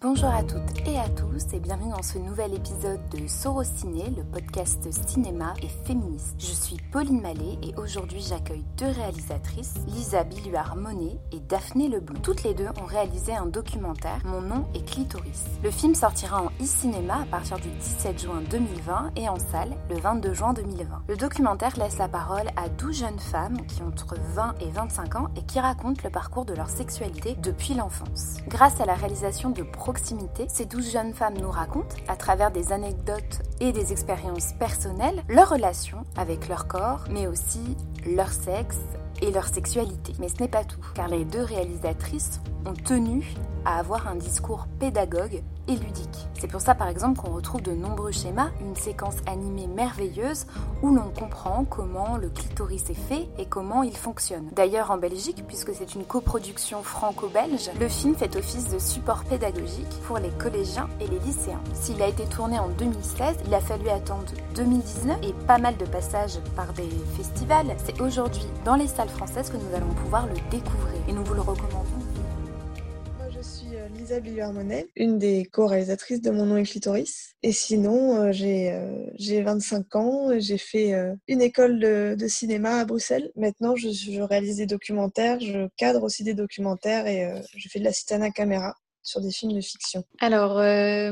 Bonjour à toutes et à tous et bienvenue dans ce nouvel épisode de Sorociné, le podcast cinéma et féministe. Je suis Pauline Mallet et aujourd'hui j'accueille deux réalisatrices, Lisa Billuard-Monet et Daphné Leblond. Toutes les deux ont réalisé un documentaire, Mon nom est Clitoris. Le film sortira en e-cinéma à partir du 17 juin 2020 et en salle le 22 juin 2020. Le documentaire laisse la parole à 12 jeunes femmes qui ont entre 20 et 25 ans et qui racontent le parcours de leur sexualité depuis l'enfance. Grâce à la réalisation de ces douze jeunes femmes nous racontent, à travers des anecdotes et des expériences personnelles, leur relation avec leur corps, mais aussi leur sexe et leur sexualité. Mais ce n'est pas tout, car les deux réalisatrices ont tenu à avoir un discours pédagogue et ludique. C'est pour ça par exemple qu'on retrouve de nombreux schémas, une séquence animée merveilleuse où l'on comprend comment le clitoris est fait et comment il fonctionne. D'ailleurs en Belgique, puisque c'est une coproduction franco-belge, le film fait office de support pédagogique pour les collégiens et les lycéens. S'il a été tourné en 2016, il a fallu attendre 2019 et pas mal de passages par des festivals. C'est aujourd'hui dans les salles françaises que nous allons pouvoir le découvrir et nous vous le recommandons Lisa Billuard-Monet, une des co-réalisatrices de Mon nom est Clitoris. Et sinon, euh, j'ai euh, j'ai 25 ans, j'ai fait euh, une école de, de, cinéma à Bruxelles. Maintenant, je, je, réalise des documentaires, je cadre aussi des documentaires et je fais de la à caméra sur des films de fiction. Alors,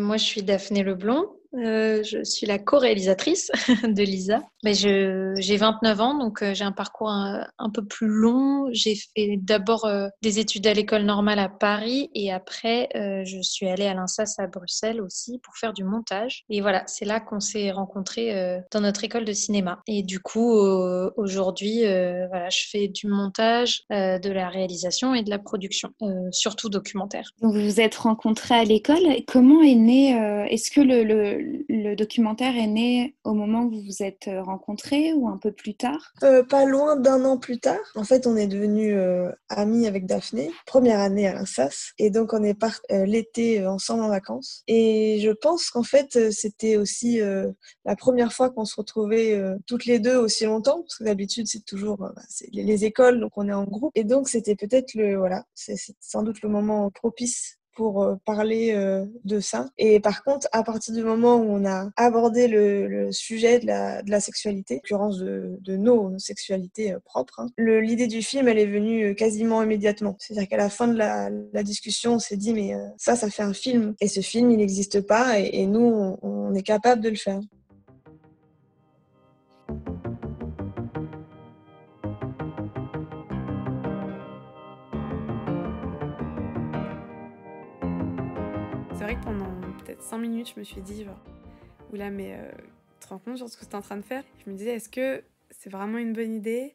moi, je suis Daphné Leblond. Euh, je suis la co-réalisatrice de Lisa. Mais j'ai 29 ans, donc euh, j'ai un parcours un, peu plus long. J'ai fait d'abord euh, des études à l'école normale à Paris et après, je suis allée à l'INSAS à Bruxelles aussi pour faire du montage. Et voilà, c'est là qu'on s'est rencontrés dans notre école de cinéma. Et du coup, aujourd'hui, voilà, je fais du montage, de la réalisation et de la production, surtout documentaire. Donc vous vous êtes rencontrés à l'école. Comment est né Est-ce que le le documentaire est né au moment où vous vous êtes euh, rencontrés ou un peu plus tard? Euh, Pas loin d'un an plus tard. En fait, on est devenus euh, amis avec Daphné, première année à l'INSAS. Et donc, on est partis l'été ensemble en vacances. Et je pense qu'en fait, c'était aussi la première fois qu'on se retrouvait toutes les deux aussi longtemps. Parce que d'habitude, c'est toujours bah, les, les écoles, donc on est en groupe. Et donc, c'était peut-être le, voilà, c'est sans doute le moment propice pour euh, parler euh, de ça. Et par contre, à partir du moment où on a abordé le, sujet de la, de la sexualité, en l'occurrence de, de, nos sexualités euh, propres, hein, l'idée du film, elle est venue quasiment immédiatement. C'est-à-dire qu'à la fin de la, la discussion, on s'est dit, mais ça, ça fait un film. Et ce film, il n'existe pas. Et, et nous, on, on est capable de le faire. Vrai que pendant peut-être 5 minutes, je me suis dit, genre, oula, mais euh, tu te rends compte de ce que tu es en train de faire? Je me disais, est-ce que c'est vraiment une bonne idée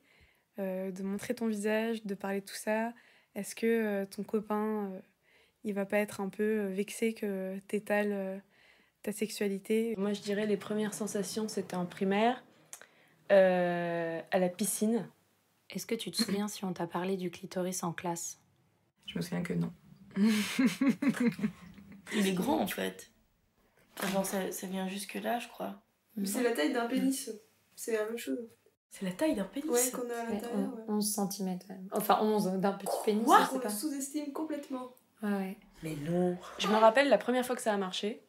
euh, de montrer ton visage, de parler de tout ça? Est-ce que euh, ton copain, il va pas être un peu vexé que tu étales ta sexualité? Moi, je dirais les premières sensations, c'était en primaire, à la piscine. Est-ce que tu te souviens si on t'a parlé du clitoris en classe? Je me souviens que non. Il est grand en fait. Enfin, ça, ça vient jusque là, je crois. C'est la taille d'un pénis. C'est la même chose. C'est la taille d'un pénis Ouais, qu'on a à l'intérieur. 11 cm. Enfin, 11 d'un petit pénis. Quoi On le sous-estime complètement. Ouais. Mais non. Je me rappelle la première fois que ça a marché.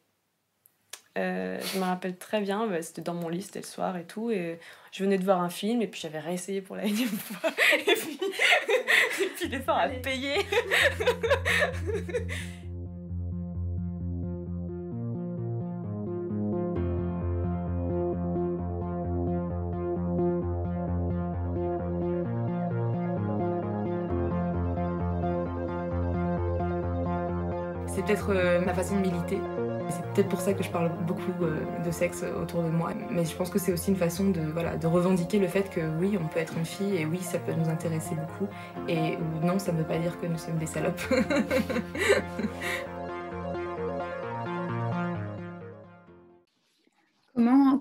Euh, je me rappelle très bien, bah, c'était dans mon lit, c'était le soir et tout, et je venais de voir un film, et puis j'avais réessayé pour la énième fois, et puis, et puis l'effort a payé. peut-être euh, ma façon de militer. C'est peut-être pour ça que je parle beaucoup euh, de sexe autour de moi. Mais je pense que c'est aussi une façon de, voilà, de revendiquer le fait que oui, on peut être une fille et oui, ça peut nous intéresser beaucoup. Et non, ça ne veut pas dire que nous sommes des salopes.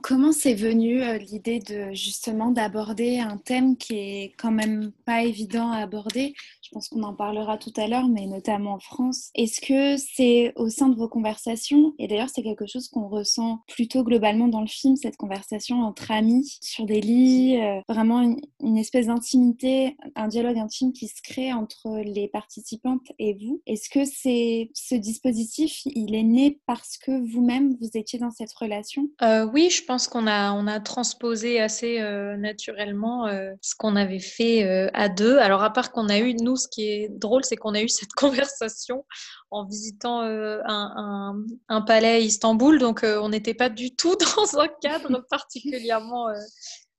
comment, c'est venu euh, l'idée de justement d'aborder un thème qui est quand même pas évident à aborder? Je pense qu'on en parlera tout à l'heure, mais notamment en France. Est-ce que c'est au sein de vos conversations? Et d'ailleurs, c'est quelque chose qu'on ressent plutôt globalement dans le film, cette conversation entre amis sur des lits, euh, vraiment une, une espèce d'intimité, un dialogue intime qui se crée entre les participantes et vous. Est-ce que c'est ce dispositif, il est né parce que vous-même vous étiez dans cette relation? Euh, Oui, je pense qu'on a on a transposé assez euh, naturellement euh, ce qu'on avait fait euh, à deux. Alors à part qu'on a eu nous, ce qui est drôle, c'est qu'on a eu cette conversation en visitant un, un, un, palais à Istanbul, donc on n'était pas du tout dans un cadre particulièrement.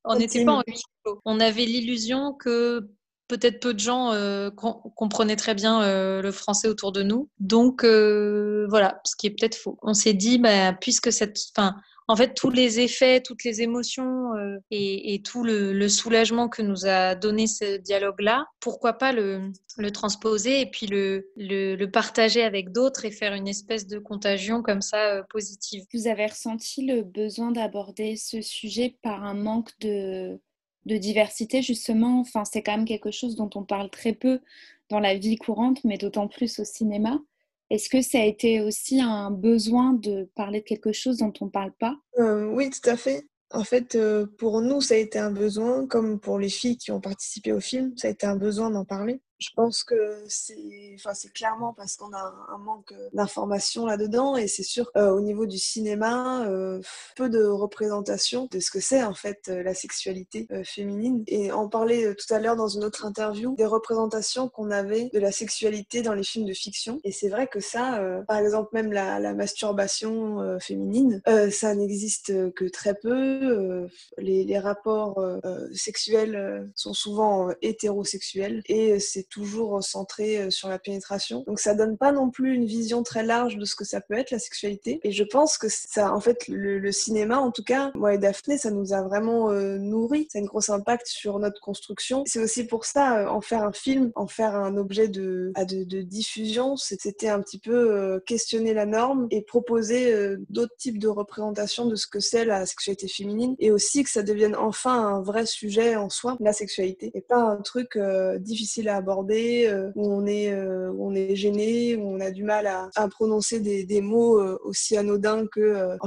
on n'était pas en huis clos. On avait l'illusion que peut-être peu de gens euh, com- comprenaient très bien euh, le français autour de nous. Donc euh, voilà, ce qui est peut-être faux. On s'est dit, bah, puisque cette, enfin, en fait, tous les effets, toutes les émotions euh, et, tout le, soulagement que nous a donné ce dialogue-là, pourquoi pas le, transposer et puis le partager avec d'autres et faire une espèce de contagion comme ça euh, positive. Vous avez ressenti le besoin d'aborder ce sujet par un manque de de diversité justement? Enfin, c'est quand même quelque chose dont on parle très peu dans la vie courante, mais d'autant plus au cinéma. Est-ce que ça a été aussi un besoin de parler de quelque chose dont on ne parle pas? Euh, Oui, tout à fait. En fait, euh, pour nous, ça a été un besoin, comme pour les filles qui ont participé au film, ça a été un besoin d'en parler. Je pense que c'est enfin, clairement parce qu'on a un manque d'informations là-dedans et c'est sûr euh, au niveau du cinéma, euh, peu de représentation de ce que c'est en fait euh, la sexualité féminine. Et on parlait tout à l'heure dans une autre interview des représentations qu'on avait de la sexualité dans les films de fiction. Et c'est vrai que ça, euh, par exemple même la, la masturbation euh, féminine, euh, ça n'existe que très peu. Les, les, rapports sexuels sont souvent hétérosexuels et c'est toujours centré sur la pénétration. Donc ça donne pas non plus une vision très large de ce que ça peut être la sexualité. Et je pense que ça, en fait, le, le cinéma, en tout cas, moi et Daphné, ça nous a vraiment euh, nourri. Ça a un gros impact sur notre construction. C'est aussi pour ça, euh, en faire un film, en faire un objet de, de, de diffusion, c'était un petit peu euh, questionner la norme et proposer euh, d'autres types de représentations de ce que c'est la sexualité féminine et aussi que ça devienne enfin un vrai sujet en soi, la sexualité, et pas un truc euh, difficile à aborder où on est où on est gêné, où on a du mal à, prononcer des, mots aussi anodins que en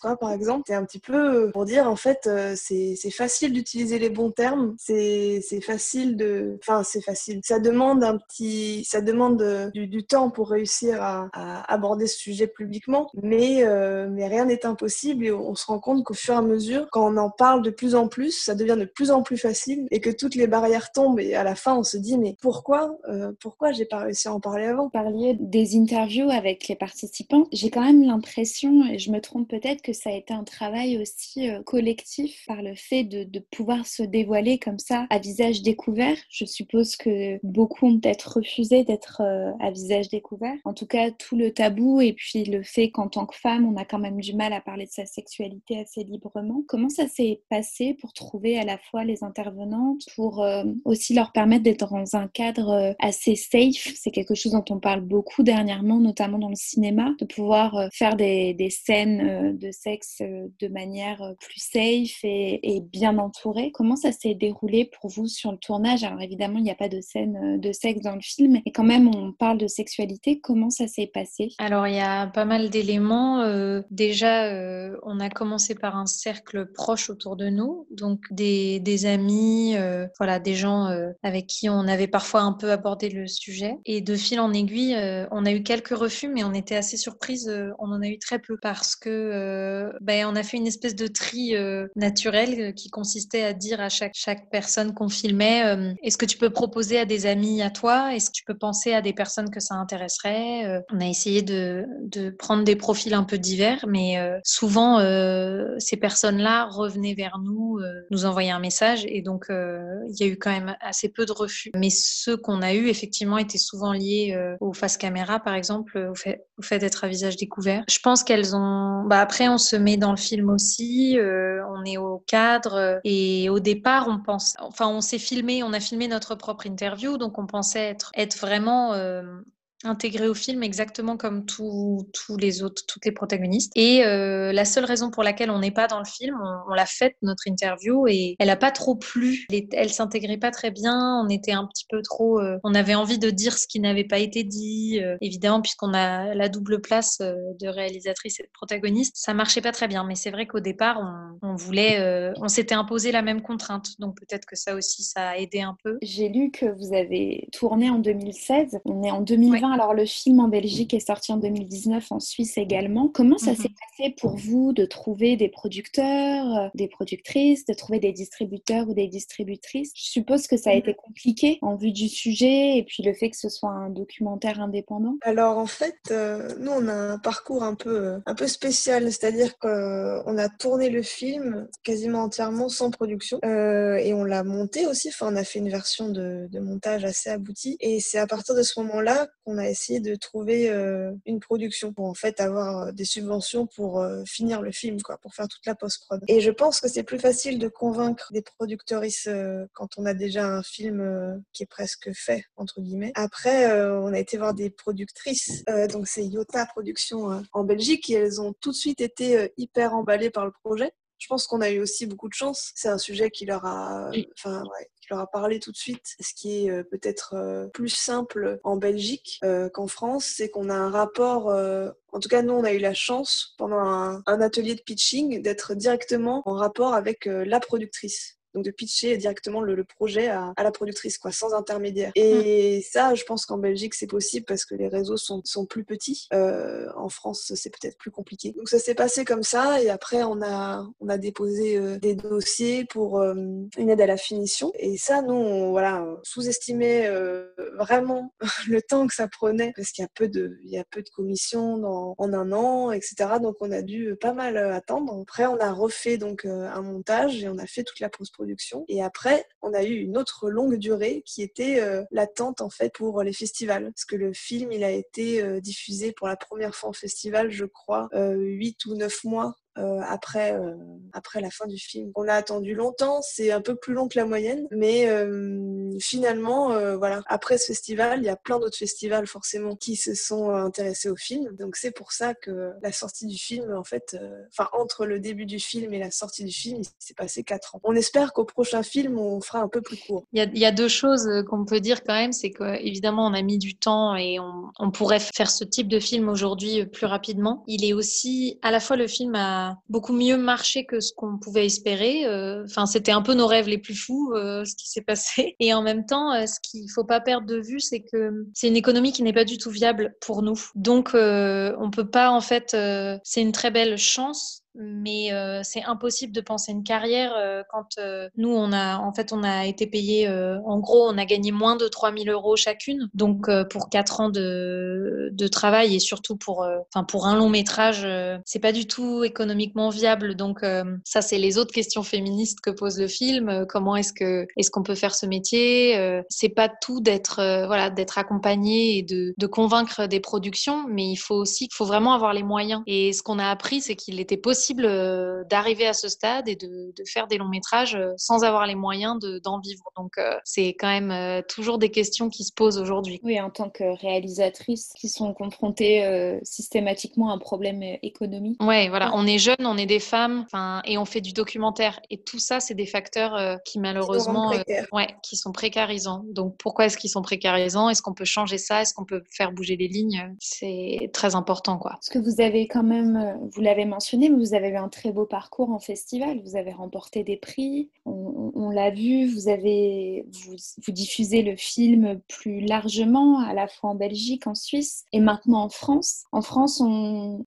quoi par exemple. C'est un petit peu pour dire en fait c'est facile d'utiliser les bons termes, c'est facile de enfin c'est facile. Ça demande un petit ça demande du, temps pour réussir à, aborder ce sujet publiquement, mais euh, mais rien n'est impossible et on se rend compte qu'au fur et à mesure quand on en parle de plus en plus, ça devient de plus en plus facile et que toutes les barrières tombent et à la fin on se dit mais pourquoi euh, pourquoi j'ai pas réussi à en parler avant? Parliez des interviews avec les participants. J'ai quand même l'impression, et je me trompe peut-être, que ça a été un travail aussi euh, collectif par le fait de, de, pouvoir se dévoiler comme ça à visage découvert. Je suppose que beaucoup ont peut-être refusé d'être euh, à visage découvert. En tout cas, tout le tabou et puis le fait qu'en tant que femme, on a quand même du mal à parler de sa sexualité assez librement. Comment ça s'est passé pour trouver à la fois les intervenantes, pour euh, aussi leur permettre d'être dans un cadre euh, assez safe C'est quelque chose dont on parle beaucoup dernièrement, notamment dans le cinéma, de pouvoir euh, faire des, des scènes de sexe de manière plus safe et, et bien entourée. Comment ça s'est déroulé pour vous sur le tournage? Alors évidemment, il n'y a pas de scène de sexe dans le film, et quand même, on parle de sexualité. Comment ça s'est passé? Alors, il y a pas mal d'éléments. Euh, déjà, euh, on a commencé par un cercle proche autour de nous, donc des, des amis, euh, voilà, des gens avec qui on avait parfois un peu abordé le sujet. Et de fil en aiguille, on a eu quelques refus, mais on était assez surprise. on en a eu très peu parce que ben, on a fait une espèce de tri naturel qui consistait à dire à chaque, chaque personne qu'on filmait est-ce que tu peux proposer à des amis à toi? Est-ce que tu peux penser à des personnes que ça intéresserait? On a essayé de, de, prendre des profils un peu divers, mais euh, souvent euh, ces personnes-là revenaient vers nous, euh, nous envoyaient un message, et donc il y a eu quand même assez peu de refus. Mais ceux qu'on a eu effectivement étaient souvent liés aux face caméra, par exemple, au fait, au fait d'être à visage découvert. Je pense qu'elles ont. Bah, après, on se met dans le film aussi, on est au cadre, et au départ, on pense. Enfin, on s'est filmé, on a filmé notre propre interview, donc on pensait être, être vraiment intégré au film exactement comme tous les autres, toutes les protagonistes. Et euh, la seule raison pour laquelle on n'est pas dans le film, on, l'a faite notre interview et elle a pas trop plu. Elle, s'intégrait pas très bien. On était un petit peu trop. Euh, on avait envie de dire ce qui n'avait pas été dit. Euh, évidemment, puisqu'on a la double place de réalisatrice et de protagoniste, ça marchait pas très bien. Mais c'est vrai qu'au départ, on, on voulait, on s'était imposé la même contrainte. Donc peut-être que ça aussi, ça a aidé un peu. J'ai lu que vous avez tourné en 2016. On est en 2020 alors le film en Belgique est sorti en 2019, en Suisse également. Comment ça s'est mhm. passé pour vous de trouver des producteurs, euh, des productrices, de trouver des distributeurs ou des distributrices? Je suppose que ça a mhm. été compliqué en vue du sujet et puis le fait que ce soit un documentaire indépendant? Alors en fait, euh, nous on a un parcours un peu, euh, un peu spécial, c'est-à-dire qu'on a tourné le film quasiment entièrement sans production et on l'a monté aussi. Enfin, on a fait une version de, de montage assez aboutie et c'est à partir de ce moment-là qu'on a essayé de trouver euh, une production pour en fait avoir euh, des subventions pour euh, finir le film, quoi, pour faire toute la post-prod. Et je pense que c'est plus facile de convaincre des productrices quand on a déjà un film qui est presque fait, entre guillemets. Après, on a été voir des productrices, donc c'est Yota Productions en Belgique, et elles ont tout de suite été hyper emballées par le projet. Je pense qu'on a eu aussi beaucoup de chance. C'est un sujet qui leur a, enfin, ouais, qui leur a parlé tout de suite. Ce qui est euh, peut-être euh, plus simple en Belgique euh, qu'en France, c'est qu'on a un rapport. En tout cas, nous, on a eu la chance pendant un, un atelier de pitching d'être directement en rapport avec la productrice donc de pitcher directement le, projet à, la productrice, quoi, sans intermédiaire. Et ça, je pense qu'en Belgique, c'est possible parce que les réseaux sont, sont plus petits. Euh, en France, c'est peut-être plus compliqué. Donc ça s'est passé comme ça, et après, on a, on a déposé euh, des dossiers pour euh, une aide à la finition. Et ça, nous, on, voilà, sous-estimait vraiment le temps que ça prenait parce qu'il y a peu de, il y a peu de commissions dans, en un an, etc. Donc on a dû pas mal attendre. Après, on a refait donc un montage et on a fait toute la post-production et après, on a eu une autre longue durée qui était euh, l'attente en fait pour les festivals. Parce que le film, il a été euh, diffusé pour la première fois en festival, je crois, euh, 8 ou 9 mois euh, après, euh, après la fin du film. On a attendu longtemps, c'est un peu plus long que la moyenne, mais euh, finalement, voilà, après ce festival, il y a plein d'autres festivals forcément qui se sont intéressés au film. Donc c'est pour ça que la sortie du film, en fait, enfin entre le début du film et la sortie du film, il s'est passé quatre ans. On espère qu'au prochain film, on fera un peu plus court. Il y a, il y a deux choses qu'on peut dire quand même, c'est qu'évidemment, on a mis du temps et on, on pourrait faire ce type de film aujourd'hui plus rapidement. Il est aussi, à la fois le film beaucoup mieux marché que ce qu'on pouvait espérer. Euh, enfin, c'était un peu nos rêves les plus fous, euh, ce qui s'est passé. Et en même temps, euh, ce qu'il faut pas perdre de vue, c'est que c'est une économie qui n'est pas du tout viable pour nous. Donc, on peut pas, en fait, c'est une très belle chance mais euh, c'est impossible de penser une carrière euh, quand euh, nous on a en fait on a été payé en gros on a gagné moins de 3000 euros chacune. Donc pour quatre ans de, de, travail et surtout pour enfin pour un long métrage c'est pas du tout économiquement viable. Donc ça c'est les autres questions féministes que pose le film. Comment est-ce que est-ce qu'on peut faire ce métier c'est pas tout d'être voilà d'être accompagné et de, de convaincre des productions mais il faut aussi il faut vraiment avoir les moyens. Et ce qu'on a appris c'est qu'il était possible euh, d'arriver à ce stade et de, faire des longs métrages euh, sans avoir les moyens d'en vivre. Donc euh, c'est quand même toujours des questions qui se posent aujourd'hui. Oui, en tant que réalisatrice qui sont confrontées systématiquement à un problème économique. Oui, voilà, on est jeunes, on est des femmes, et on fait du documentaire. Et tout ça, c'est des facteurs qui malheureusement, ouais, qui sont précarisants. Donc pourquoi est-ce qu'ils sont précarisants? Est-ce qu'on peut changer ça? Est-ce qu'on peut faire bouger les lignes? C'est très important, quoi. Ce que vous avez quand même, vous l'avez mentionné, mais vous avez eu un très beau parcours en festival. Vous avez remporté des prix. On, l'a vu. Vous avez vous, diffusez le film plus largement, à la fois en Belgique, en Suisse et maintenant en France. En France, on,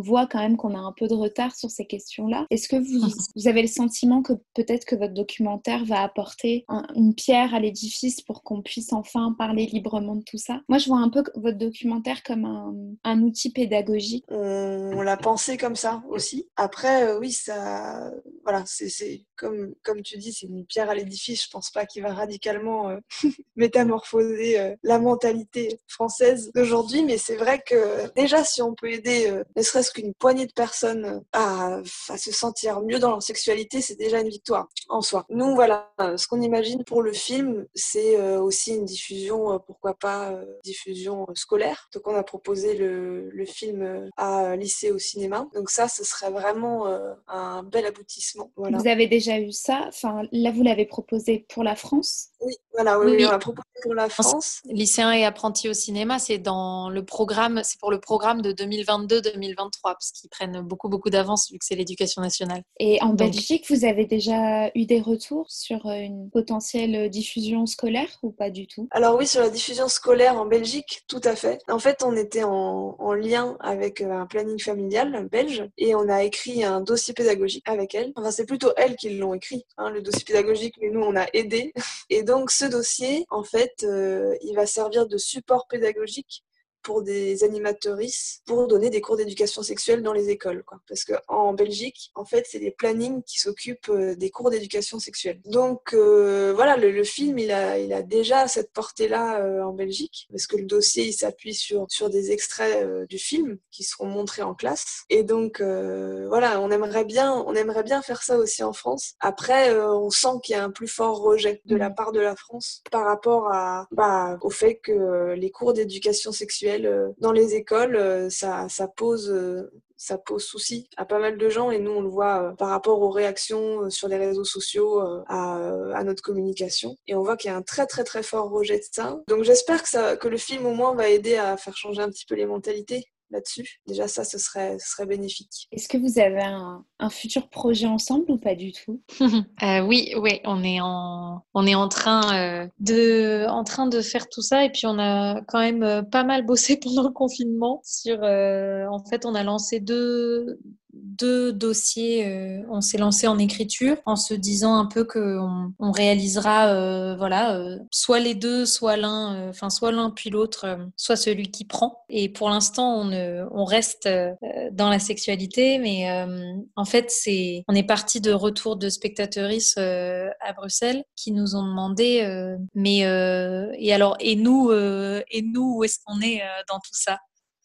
voit quand même qu'on a un peu de retard sur ces questions-là. Est-ce que vous, ah. vous, avez le sentiment que peut-être que votre documentaire va apporter une pierre à l'édifice pour qu'on puisse enfin parler librement de tout ça? Moi, je vois un peu votre documentaire comme un, un outil pédagogique. On l'a pensé comme ça aussi. Après, euh, oui, ça, voilà, c'est comme, comme tu dis, c'est une pierre à l'édifice. Je pense pas qu'il va radicalement euh, métamorphoser euh, la mentalité française d'aujourd'hui, mais c'est vrai que déjà, si on peut aider ne serait-ce qu'une poignée de personnes à, à, se sentir mieux dans leur sexualité, c'est déjà une victoire en soi. Nous, voilà, ce qu'on imagine pour le film, c'est aussi une diffusion, pourquoi pas, diffusion scolaire. Donc, on a proposé le, le film à lycée au cinéma. Donc ça, ce serait vraiment un bel aboutissement. Vous avez déjà eu ça Enfin, là, vous l'avez proposé pour la France Oui, voilà, oui, on l'a proposé pour la France. Lycéens et apprentis au cinéma, c'est dans le programme, c'est pour le programme de 2022-2023, parce qu'ils prennent beaucoup, beaucoup d'avance vu que c'est l'éducation nationale. Et en Belgique, vous avez déjà eu des retours sur euh, une potentielle diffusion scolaire ou pas du tout? Alors oui, sur la diffusion scolaire en Belgique, tout à fait. En fait, on était en, en lien avec euh, un planning familial belge et on a écrit un dossier pédagogique avec elle. Enfin, c'est plutôt elle qui l'ont écrit, hein, le dossier pédagogique, mais nous, on a aidé. Et donc, ce dossier, en fait, euh, il va servir de support pédagogique pour des animatrices pour donner des cours d'éducation sexuelle dans les écoles. Quoi. Parce qu'en Belgique, en fait, c'est les plannings qui s'occupent euh, des cours d'éducation sexuelle. Donc euh, voilà, le, film, il a, il a déjà cette portée-là euh, en Belgique, parce que le dossier, il s'appuie sur, sur des extraits du film qui seront montrés en classe. Et donc voilà, on aimerait, bien, on aimerait bien faire ça aussi en France. Après, on sent qu'il y a un plus fort rejet de la part de la France par rapport à, bah, au fait que les cours d'éducation sexuelle euh, dans les écoles, euh, ça, pose euh, ça pose souci à pas mal de gens et nous on le voit par rapport aux réactions sur les réseaux sociaux à, à, notre communication et on voit qu'il y a un très très très fort rejet de ça. Donc j'espère que, ça, que le film au moins va aider à faire changer un petit peu les mentalités là-dessus. Déjà, ça, ce serait, ce serait bénéfique. Est-ce que vous avez un, un, futur projet ensemble ou pas du tout? Euh, Oui, oui, on est en, on est en train euh, de, en train de faire tout ça et puis on a quand même euh, pas mal bossé pendant le confinement. Sur, euh, en fait, on a lancé deux deux dossiers, euh, on s'est lancé en écriture en se disant un peu qu'on on réalisera, euh, voilà, euh, soit les deux, soit l'un, enfin soit l'un puis l'autre, soit celui qui prend. Et pour l'instant, on, on reste dans la sexualité, mais en fait, c'est, on est parti de retours de spectateuristes à Bruxelles qui nous ont demandé, mais et alors, et nous, et nous, où est-ce qu'on est dans tout ça?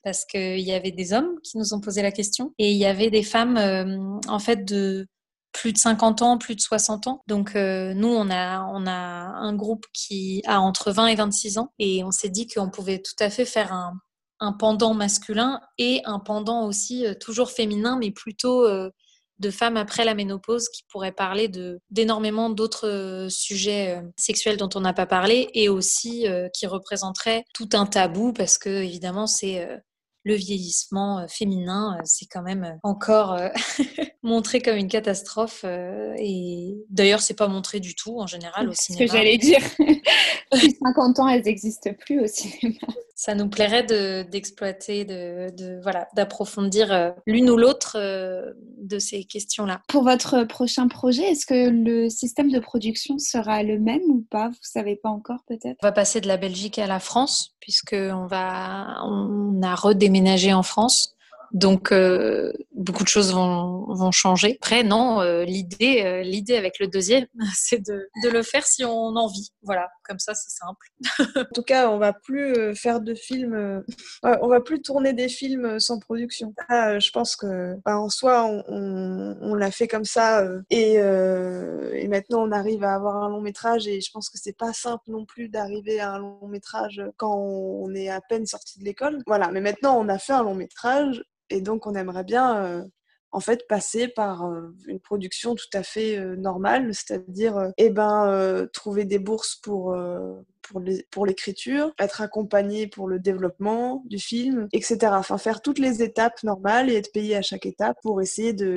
Parce qu'il y avait des hommes qui nous ont posé la question et il y avait des femmes euh, en fait de plus de 50 ans, plus de 60 ans. Donc euh, nous, on a, on a un groupe qui a entre 20 et 26 ans et on s'est dit qu'on pouvait tout à fait faire un, un, pendant masculin et un pendant aussi euh, toujours féminin, mais plutôt de femmes après la ménopause qui pourraient parler d'énormément d'autres sujets sexuels dont on n'a pas parlé et aussi qui représenteraient tout un tabou parce que évidemment c'est le vieillissement euh, féminin, euh, c'est quand même euh, encore montré comme une catastrophe. et d'ailleurs, c'est pas montré du tout en général au cinéma. Ce que j'allais dire. Depuis 50 ans, elles n'existent plus au cinéma ça nous plairait d'exploiter, de, de, voilà, d'approfondir euh, l'une ou l'autre euh, de ces questions-là. Pour votre prochain projet, est-ce que le système de production sera le même ou pas? Vous savez pas encore peut-être? On va passer de la Belgique à la France puisque on va, on a redéménagé en France. Donc euh, beaucoup de choses vont, vont changer. Après, non, euh, l'idée, euh, l'idée avec le deuxième, c'est de, de, le faire si on en vit. Voilà, comme ça, c'est simple. en tout cas, on va plus faire de films, on va plus tourner des films sans production. je pense que, bah, en soi, on, l'a fait comme ça et, maintenant on arrive à avoir un long métrage et je pense que c'est pas simple non plus d'arriver à un long métrage quand on est à peine sorti de l'école. Voilà, mais maintenant on a fait un long métrage et donc, on aimerait bien, euh, en fait, passer par euh, une production tout à fait euh, normale, c'est-à-dire, eh ben, trouver des bourses pour pour l'écriture, être accompagné pour le développement du film, etc. Enfin, faire toutes les étapes normales et être payé à chaque étape pour essayer de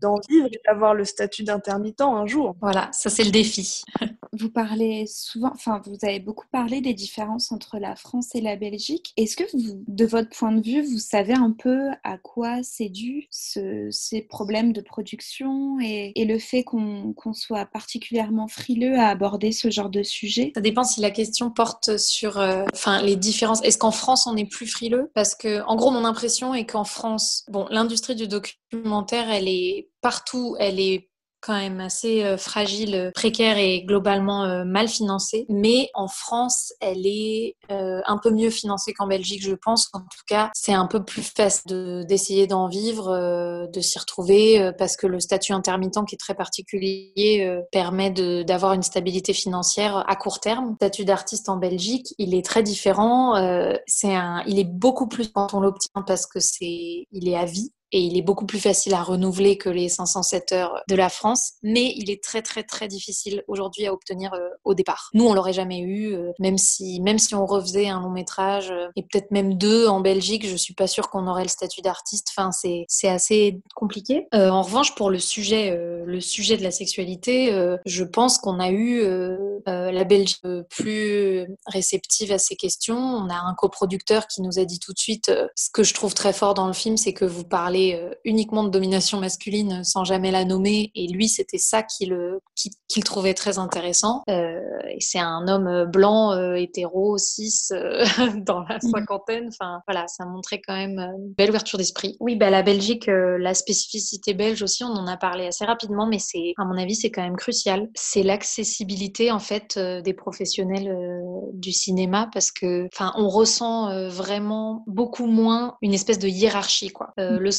d'en vivre et d'avoir le statut d'intermittent un jour. Voilà, ça c'est le défi. vous parlez souvent, enfin, vous avez beaucoup parlé des différences entre la France et la Belgique. Est-ce que vous, de votre point de vue, vous savez un peu à quoi c'est dû ce, ces problèmes de production et, et le fait qu'on soit particulièrement frileux à aborder ce genre de sujet? Ça dépend si la question porte sur, euh, enfin, les différences. Est-ce qu'en France on est plus frileux? Parce que, en gros, mon impression est qu'en France, bon, l'industrie du documentaire, elle est partout, elle est quand même assez euh, fragile, euh, précaire et globalement euh, mal financée. Mais en France, elle est un peu mieux financée qu'en Belgique, je pense. En tout cas, c'est un peu plus facile d'essayer d'en vivre, de s'y retrouver, parce que le statut intermittent qui est très particulier permet d'avoir une stabilité financière à court terme. Le statut d'artiste en Belgique, il est très différent. c'est un, il est beaucoup plus quand on l'obtient parce que c'est, il est à vie et il est beaucoup plus facile à renouveler que les 507 heures de la France, mais il est très très très difficile aujourd'hui à obtenir euh, au départ. Nous, on l'aurait jamais eu, euh, même si même si on refaisait un long métrage euh, et peut-être même deux en Belgique, je suis pas sûre qu'on aurait le statut d'artiste. Enfin, c'est c'est assez compliqué. en revanche, pour le sujet le sujet de la sexualité, je pense qu'on a eu la Belgique plus réceptive à ces questions. On a un coproducteur qui nous a dit tout de suite ce que je trouve très fort dans le film, c'est que vous parlez euh, uniquement de domination masculine sans jamais la nommer. Et lui, c'était ça qu'il qu'il trouvait très intéressant. Euh, et c'est un homme blanc, euh, hétéro, cis, dans la mmh. cinquantaine. Enfin, voilà, ça montrait quand même une belle ouverture d'esprit. Oui, bah, la Belgique, la spécificité belge aussi, on en a parlé assez rapidement, mais c'est, à mon avis, c'est quand même crucial. C'est l'accessibilité, en fait, des professionnels du cinéma parce que, enfin, on ressent vraiment beaucoup moins une espèce de hiérarchie, quoi. Mmh. Le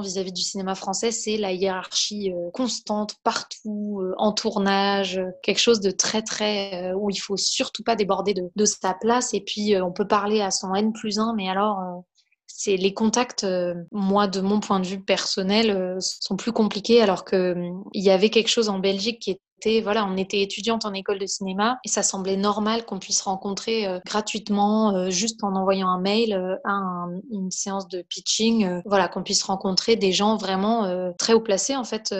vis-à-vis du cinéma français, c'est la hiérarchie euh, constante partout, euh, en tournage, quelque chose de très très euh, où il faut surtout pas déborder de, sa place. Et puis on peut parler à son N plus 1, mais alors c'est les contacts, moi de mon point de vue personnel, sont plus compliqués alors que il y avait quelque chose en Belgique qui est voilà, on était étudiante en école de cinéma et ça semblait normal qu'on puisse rencontrer euh, gratuitement, euh, juste en envoyant un mail euh, à une séance de pitching, voilà, qu'on puisse rencontrer des gens vraiment très haut placés en fait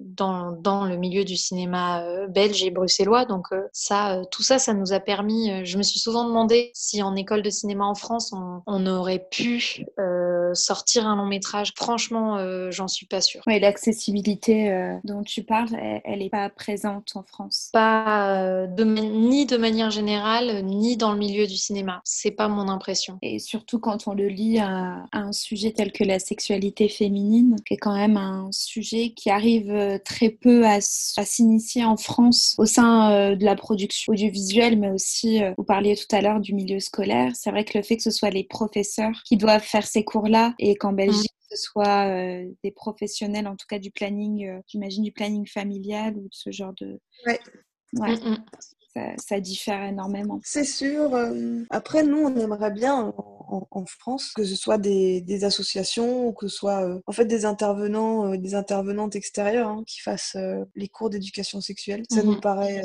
dans, dans le milieu du cinéma belge et bruxellois. Donc ça, tout ça, ça nous a permis. je me suis souvent demandé si en école de cinéma en France, on, on aurait pu sortir un long métrage. Franchement, j'en suis pas sûre. Oui, l'accessibilité dont tu parles, elle n'est pas présente en France Pas euh, de, ni de manière générale, ni dans le milieu du cinéma. C'est pas mon impression. Et surtout quand on le lit à, un sujet tel que la sexualité féminine, qui est quand même un sujet qui arrive euh, très peu à, s'initier en France au sein euh, de la production audiovisuelle, mais aussi, vous parliez tout à l'heure du milieu scolaire. C'est vrai que le fait que ce soit les professeurs qui doivent faire ces cours-là et qu'en Belgique, ce soit euh, des professionnels, en tout cas du planning, euh, j'imagine du planning familial ou de ce genre de. Ouais. ouais. Mm, mm. Ça, diffère énormément. C'est sûr. Euh, après, nous, on aimerait bien en, France que ce soit des, des, associations ou que ce soit en fait des intervenants, des intervenantes extérieures hein, qui fassent les cours d'éducation sexuelle. Ça nous paraît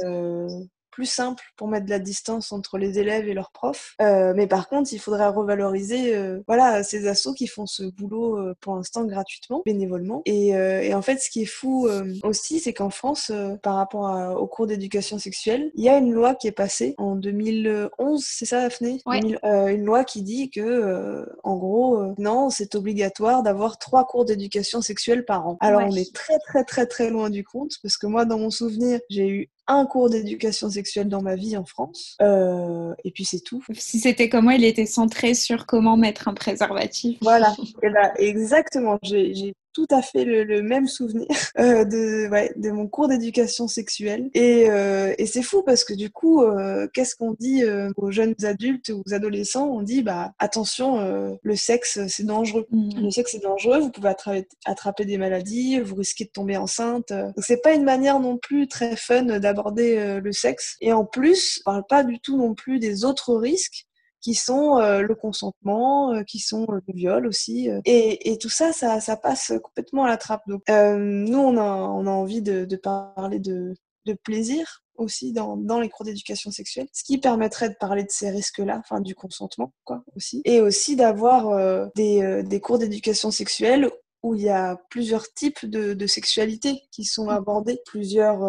plus simple pour mettre de la distance entre les élèves et leurs profs. Euh, mais par contre, il faudrait revaloriser euh, voilà, ces assos qui font ce boulot euh, pour l'instant gratuitement, bénévolement. Et, et, en fait, ce qui est fou aussi, c'est qu'en France, par rapport au cours d'éducation sexuelle, il y a une loi qui est passée en 2011, c'est ça, Daphné Une loi qui dit que, en gros, non, c'est obligatoire d'avoir trois cours d'éducation sexuelle par an. Alors, on est très, très, très, très loin du compte, parce que moi, dans mon souvenir, j'ai eu un cours d'éducation sexuelle dans ma vie en France. Euh, et puis c'est tout. Si c'était comme moi, il était centré sur comment mettre un préservatif. Voilà, et là, exactement. J'ai tout à fait le, même souvenir euh, de, ouais, de mon cours d'éducation sexuelle. Et, euh, et c'est fou parce que du coup, euh, qu'est-ce qu'on dit aux jeunes adultes ou aux adolescents? On dit, bah attention, le sexe c'est dangereux. Mm. Le sexe c'est dangereux, vous pouvez attraper, attraper, des maladies, vous risquez de tomber enceinte. Donc c'est pas une manière non plus très fun d'aborder le sexe. Et en plus, on parle pas du tout non plus des autres risques qui sont euh, le consentement, euh, qui sont le viol aussi. Euh. Et, et, tout ça, ça, ça, passe complètement à la trappe. Donc, nous, on a, on a envie de, de parler de, de, plaisir aussi dans, dans les cours d'éducation sexuelle, ce qui permettrait de parler de ces risques-là, enfin du consentement, quoi, aussi. Et aussi d'avoir des, des cours d'éducation sexuelle où il y a plusieurs types de, de sexualité qui sont abordés, plusieurs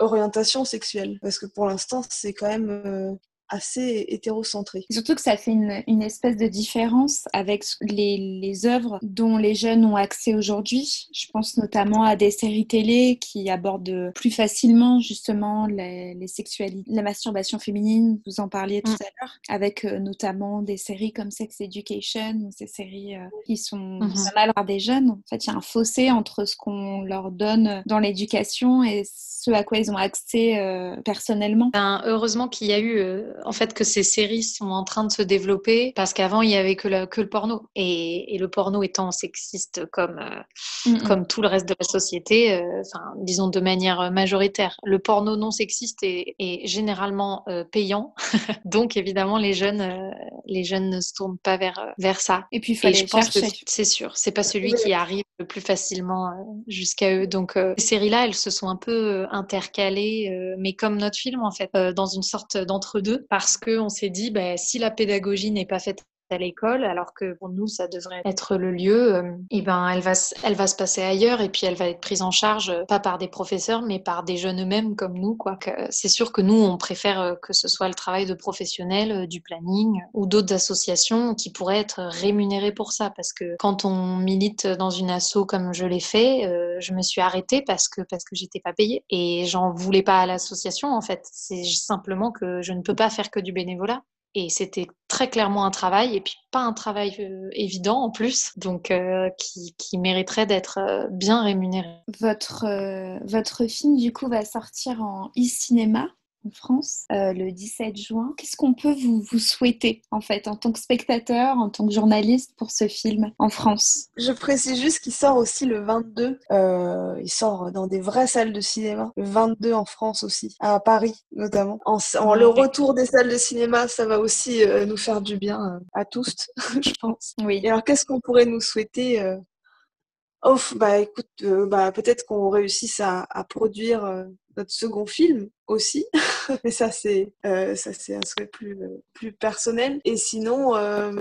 orientations sexuelles. Parce que pour l'instant, c'est quand même assez hétérocentré. Surtout que ça fait une, une espèce de différence avec les, les, œuvres dont les jeunes ont accès aujourd'hui. Je pense notamment à des séries télé qui abordent plus facilement justement les, les sexualités, la masturbation féminine, vous en parliez tout mm. à l'heure, avec euh, notamment des séries comme Sex Education ou ces séries euh, qui sont mm-hmm. pas mal par des jeunes. En fait, il y a un fossé entre ce qu'on leur donne dans l'éducation et ce à quoi ils ont accès euh, personnellement. Ben, heureusement qu'il y a eu, euh, en fait, que ces séries sont en train de se développer parce qu'avant, il n'y avait que, que le porno. Et, et, le porno étant sexiste comme, euh, comme tout le reste de la société, enfin, disons de manière majoritaire. Le porno non sexiste est, est généralement payant. Donc, évidemment, les jeunes, les jeunes ne se tournent pas vers, vers ça. Et puis, il faut chercher. C'est sûr, c'est pas celui qui arrive le plus facilement jusqu'à eux. Donc, ces séries-là, elles se sont un peu intercalé, euh, mais comme notre film en fait, euh, dans une sorte d'entre-deux, parce qu'on s'est dit, bah, si la pédagogie n'est pas faite à l'école, alors que pour nous, ça devrait être le lieu, et euh, eh ben, elle va, elle va se passer ailleurs et puis elle va être prise en charge, pas par des professeurs, mais par des jeunes eux-mêmes comme nous. Quoi. C'est sûr que nous, on préfère que ce soit le travail de professionnels, du planning ou d'autres associations qui pourraient être rémunérées pour ça. Parce que quand on milite dans une asso comme je l'ai fait, je me suis arrêtée parce que, parce que j'étais pas payée et j'en voulais pas à l'association en fait. C'est simplement que je ne peux pas faire que du bénévolat. Et c'était très clairement un travail, et puis pas un travail euh, évident en plus, donc euh, qui, qui, mériterait d'être euh, bien rémunéré. Votre, votre film, du coup, va sortir en e-cinéma? En France euh, le 17 juin. Qu'est-ce qu'on peut vous, vous, souhaiter en fait en tant que spectateur, en tant que journaliste pour ce film en France? Je précise juste qu'il sort aussi le 22. Euh, il sort dans des vraies salles de cinéma. Le 22 en France aussi, à Paris notamment. En, le retour des salles de cinéma, ça va aussi euh, nous faire du bien à tous, je pense. Oui. Et alors qu'est-ce qu'on pourrait nous souhaiter Oh, bah écoute, bah peut-être qu'on réussisse à, à produire notre second film aussi, mais ça c'est euh, ça c'est un souhait plus plus personnel. Et sinon, euh,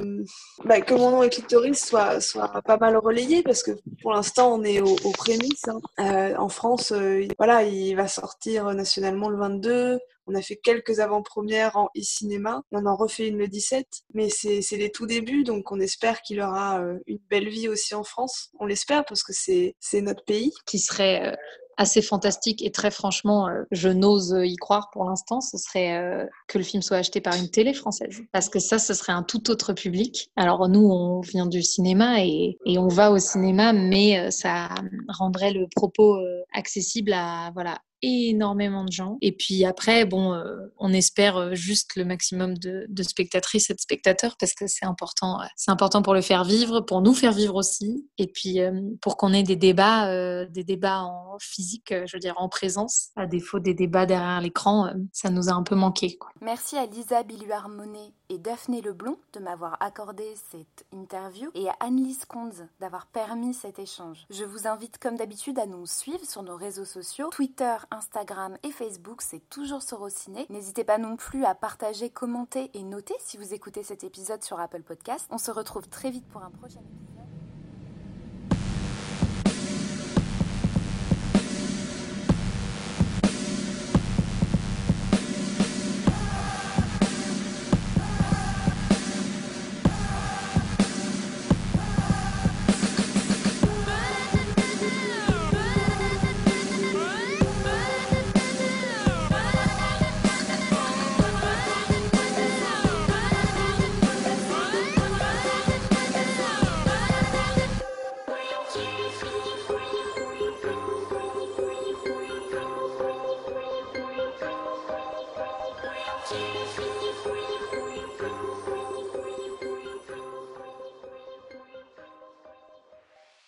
bah, que mon nom et Clitoris soit soit pas mal relayé parce que pour l'instant on est aux, prémices. Hein. Euh, en France, voilà, il va sortir nationalement le 22. On a fait quelques avant-premières en e-cinéma. On en refait une le 17, mais c'est les tout débuts, donc on espère qu'il aura une belle vie aussi en France. On l'espère parce que c'est notre pays. Qui serait assez fantastique et très franchement, euh, je n'ose y croire pour l'instant, ce serait euh, que le film soit acheté par une télé française. Parce que ça, ce serait un tout autre public. Alors nous, on vient du cinéma et, on va au cinéma, mais euh, ça rendrait le propos accessible à voilà énormément de gens. Et puis après, bon, euh, on espère euh, juste le maximum de, spectatrices et de spectateurs parce que c'est important. C'est important pour le faire vivre, pour nous faire vivre aussi, et puis euh, pour qu'on ait des débats, des débats en physique, je veux dire en présence, à défaut des débats derrière l'écran, ça nous a un peu manqué. Quoi. Merci à Lisa Billuard-Monet et Daphné Leblond de m'avoir accordé cette interview et à Annelise Conze d'avoir permis cet échange. Je vous invite comme d'habitude à nous suivre sur nos réseaux sociaux, Twitter, Instagram et Facebook, c'est toujours Sorociné. N'hésitez pas non plus à partager, commenter et noter si vous écoutez cet épisode sur Apple Podcast. On se retrouve très vite pour un prochain épisode.